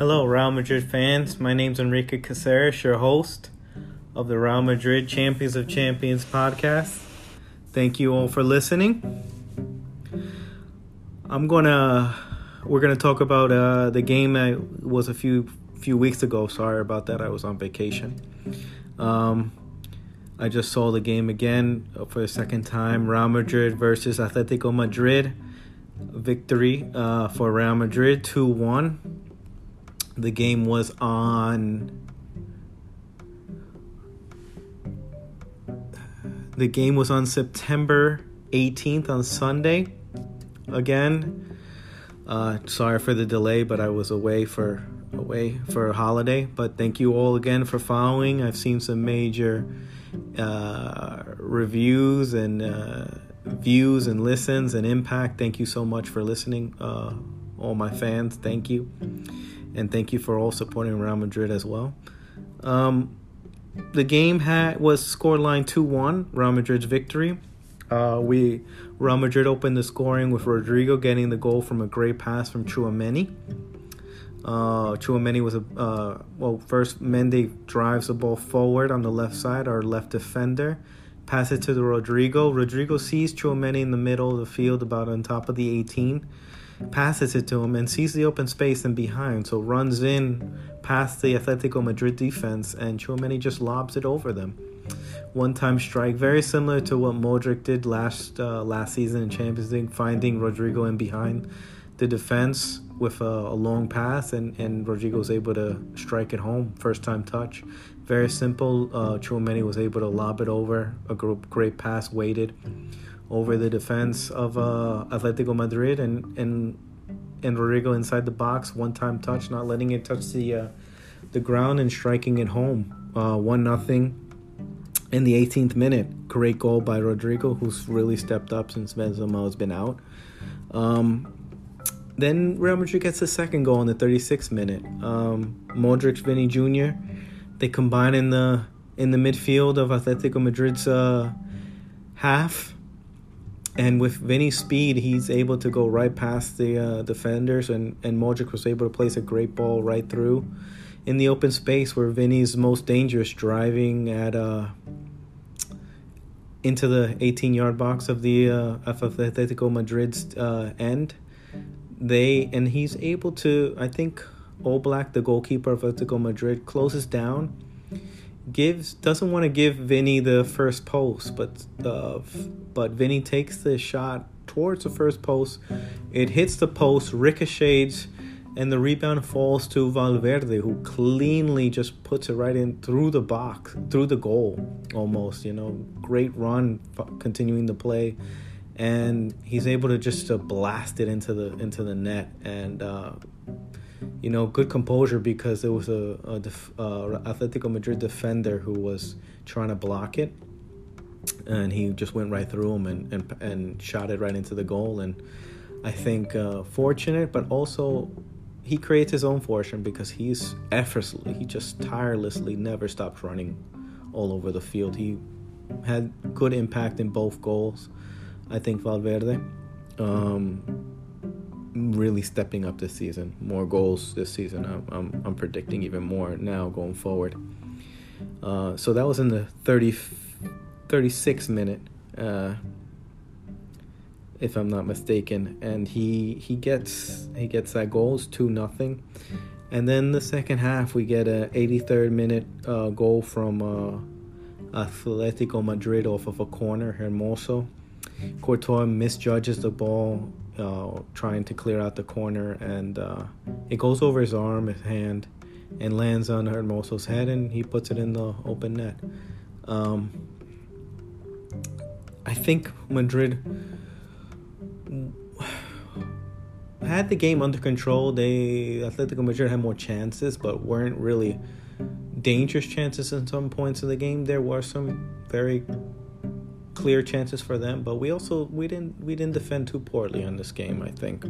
Hello, Real Madrid fans. My name's Enrique Caceres, your host of the Real Madrid Champions of Champions podcast. Thank you all for listening. I'm gonna we're gonna talk about uh, the game that was a few few weeks ago. Sorry about that. I was on vacation. Um, I just saw the game again for the second time. Real Madrid versus Atletico Madrid. Victory uh, for Real Madrid 2 1. The game was on. The game was on September 18th on Sunday. Again, uh, sorry for the delay, but I was away for away for a holiday. But thank you all again for following. I've seen some major uh, reviews and uh, views and listens and impact. Thank you so much for listening, uh, all my fans. Thank you and thank you for all supporting Real Madrid as well. Um, the game had was scoreline two one Real Madrid's victory. Uh, we Real Madrid opened the scoring with Rodrygo getting the goal from a great pass from Tchouameni. Uh, Tchouameni was a uh, well. First, Mendy drives the ball forward on the left side, our left defender. Pass it to the Rodrygo. Rodrygo sees Tchouameni in the middle of the field, about on top of the 18 passes it to him and sees the open space and behind, so runs in past the Atletico Madrid defense and Tchouameni just lobs it over them. One time strike, very similar to what Modric did last uh, last season in Champions League, finding Rodrygo in behind the defense with a, a long pass, and, and Rodrygo was able to strike it home, first time touch. Very simple. Uh, Tchouameni was able to lob it over, a great pass, waited over the defense of uh, Atletico Madrid and and and Rodrygo inside the box, one time touch, not letting it touch the uh, the ground and striking it home, uh, one nothing. In the 18th minute, great goal by Rodrygo, who's really stepped up since Benzema has been out. Um, then Real Madrid gets the second goal in the 36th minute. Um, Modric, Vinny Jr. They combine in the in the midfield of Atletico Madrid's uh, half and with Vinny's speed, he's able to go right past the uh, defenders, and and Modric was able to place a great ball right through in the open space where Vinny's most dangerous, driving at uh into the 18 yard box of the uh, of Atletico Madrid's uh, end. They and he's able to, I think, Oblak, the goalkeeper of Atletico Madrid, closes down gives doesn't want to give Vinny the first post, but uh, but Vinny takes the shot towards the first post. It hits the post, ricochets, and the rebound falls to Valverde, who cleanly just puts it right in through the box, through the goal, almost. You know, great run, continuing to play, and he's able to just uh, blast it into the into the net and. Uh, you know, good composure because there was a, a def, uh, Atletico Madrid defender who was trying to block it, and he just went right through him and and, and shot it right into the goal. And I think uh, fortunate, but also he creates his own fortune because he's effortlessly, he just tirelessly never stops running all over the field. He had good impact in both goals. I think Valverde. Um, really stepping up this season. More goals this season. I'm, I'm, I'm predicting even more now going forward. Uh, so that was in the 30, 36 minute, uh, if I'm not mistaken, and he he gets he gets that goals two nothing, and then the second half we get a 83rd minute uh, goal from uh, Atletico Madrid off of a corner, Hermoso. Courtois misjudges the ball uh, trying to clear out the corner, and uh, it goes over his arm, his hand, and lands on Hermoso's head, and he puts it in the open net. Um, I think Madrid had the game under control. They Atletico Madrid had more chances, but weren't really dangerous chances in some points of the game. There were some very clear chances for them, but we also we didn't we didn't defend too poorly on this game. I think.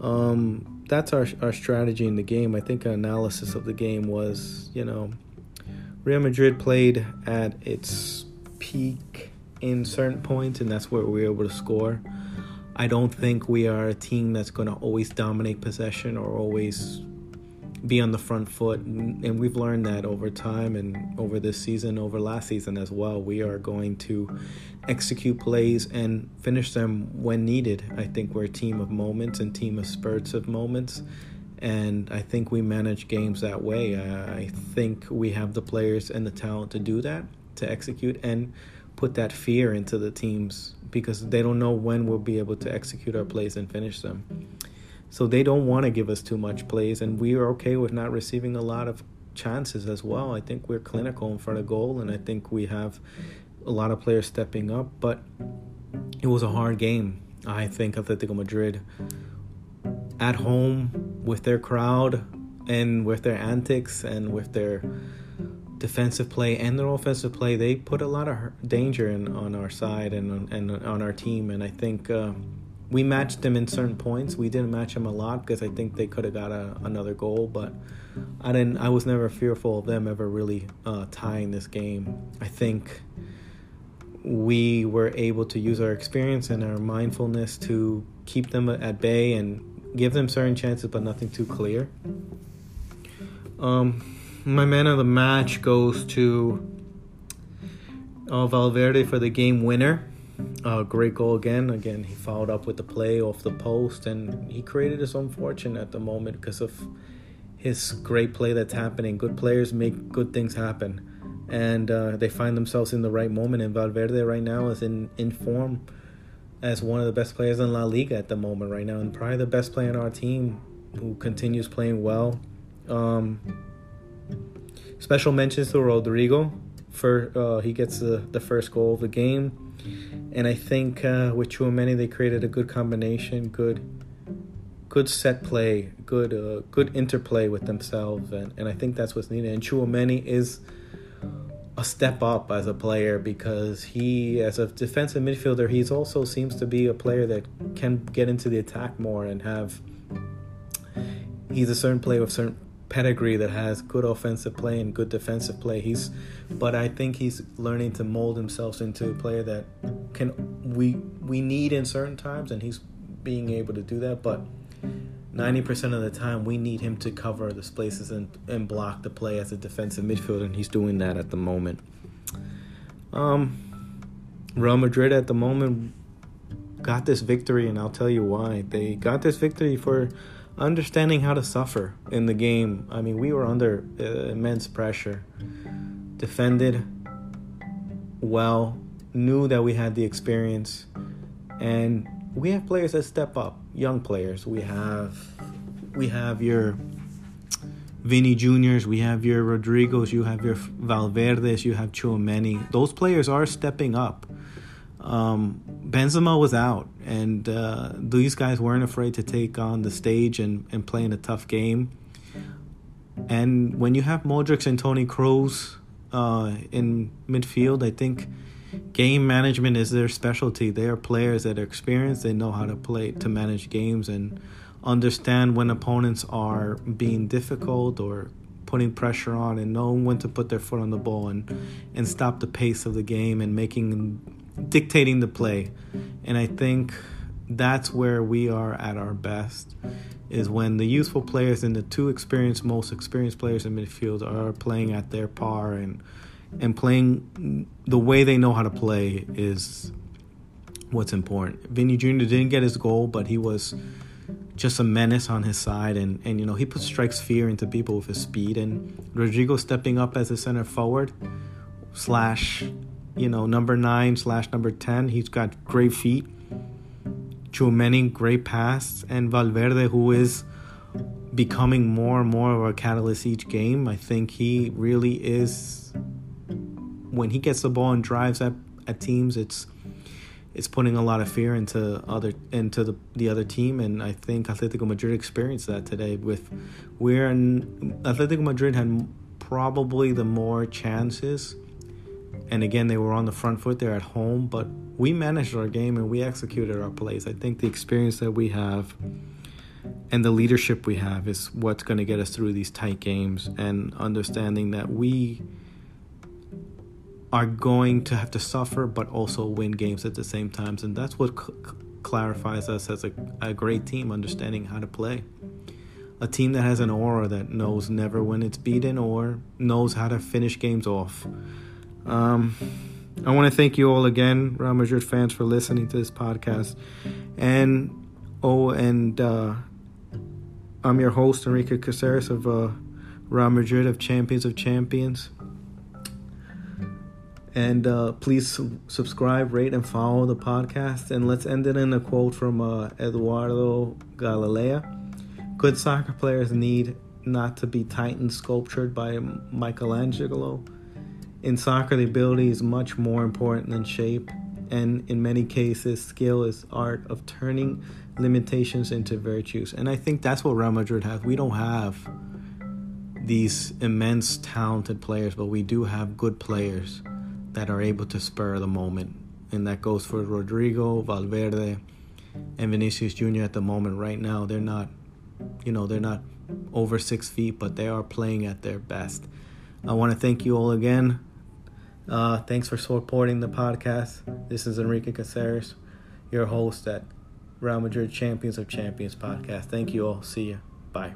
Um, that's our our strategy in the game. I think an analysis of the game was, you know, Real Madrid played at its peak in certain points, and that's where we were able to score. I don't think we are a team that's going to always dominate possession or always be on the front foot. And we've learned that over time and over this season, over last season as well. We are going to execute plays and finish them when needed. I think we're a team of moments and team of spurts of moments. And I think we manage games that way. I think we have the players and the talent to do that, to execute and put that fear into the teams because they don't know when we'll be able to execute our plays and finish them. So they don't want to give us too much plays, and we are okay with not receiving a lot of chances as well. I think we're clinical in front of goal, and I think we have a lot of players stepping up. But it was a hard game. I think Atletico Madrid at home with their crowd and with their antics and with their defensive play and their offensive play, they put a lot of danger in, on our side and and on our team. And I think. Uh, we matched them in certain points. We didn't match them a lot because I think they could have got a, another goal, but I didn't. I was never fearful of them ever really uh, tying this game. I think we were able to use our experience and our mindfulness to keep them at bay and give them certain chances, but nothing too clear. Um, my man of the match goes to uh, Valverde for the game winner. Uh, great goal again. Again, he followed up with the play off the post, and he created his own fortune at the moment because of his great play that's happening. Good players make good things happen, and uh, they find themselves in the right moment. And Valverde right now is in in form as one of the best players in La Liga at the moment right now, and probably the best player on our team who continues playing well. Um, special mentions to Rodrygo for uh, he gets the, the first goal of the game and I think uh, with Tchouameni they created a good combination, good, good set play, good, uh, good interplay with themselves, and, and I think that's what's needed. And Tchouameni is a step up as a player because he, as a defensive midfielder, he's also seems to be a player that can get into the attack more and have. He's a certain player with certain pedigree that has good offensive play and good defensive play. He's, but I think he's learning to mold himself into a player that can we we need in certain times, and he's being able to do that. But ninety percent of the time, we need him to cover the spaces and and block the play as a defensive midfielder, and he's doing that at the moment. Um, Real Madrid at the moment got this victory, and I'll tell you why. They got this victory for understanding how to suffer in the game. I mean, we were under uh, immense pressure, defended well, knew that we had the experience, and we have players that step up, young players. We have we have your Vinny Juniors, we have your Rodrygos, you have your Valverdes, you have Tchouameni. Those players are stepping up. Um, Benzema was out, and uh, these guys weren't afraid to take on the stage and, and play in a tough game. And when you have Modric and Toni Kroos uh, in midfield, I think game management is their specialty. They are players that are experienced. They know how to play to manage games and understand when opponents are being difficult or putting pressure on and knowing when to put their foot on the ball and and stop the pace of the game and making dictating the play. And I think that's where we are at our best is when the youthful players and the two experienced most experienced players in midfield are playing at their par and and playing the way they know how to play is what's important. Vinny Jr. didn't get his goal, but he was just a menace on his side and, and you know he put strikes fear into people with his speed and Rodrygo stepping up as a center forward slash you know, number nine slash number 10. He's got great feet. Tchouameni, great pass. And Valverde, who is becoming more and more of a catalyst each game. I think he really is. When he gets the ball and drives at, at teams, it's it's putting a lot of fear into other into the the other team, and I think Atletico Madrid experienced that today. With where Atletico Madrid had probably the more chances and again, they were on the front foot there at home, but we managed our game and we executed our plays. I think the experience that we have and the leadership we have is what's going to get us through these tight games and understanding that we are going to have to suffer but also win games at the same times and that's what clarifies us as a, a great team understanding how to play a team that has an aura that knows never when it's beaten or knows how to finish games off. Um, I want to thank you all again, Real Madrid fans, for listening to this podcast. And oh, and uh, I'm your host, Enrique Caceres of uh, Real Madrid of Champions of Champions. And uh, please subscribe, rate, and follow the podcast. And let's end it in a quote from uh, Eduardo Galeano Good soccer players need not to be titan sculptured by Michelangelo. In soccer, the ability is much more important than shape, and in many cases, skill is art of turning limitations into virtues. And I think that's what Real Madrid has. We don't have these immense talented players, but we do have good players that are able to spur the moment. And that goes for Rodrygo, Valverde, and Vinicius Jr. at the moment. Right now, they're not you know, they're not over six feet, but they are playing at their best. I want to thank you all again. Uh, thanks for supporting the podcast. This is Enrique Caceres, your host at Real Madrid Champions of Champions podcast. Thank you all. See you. Bye.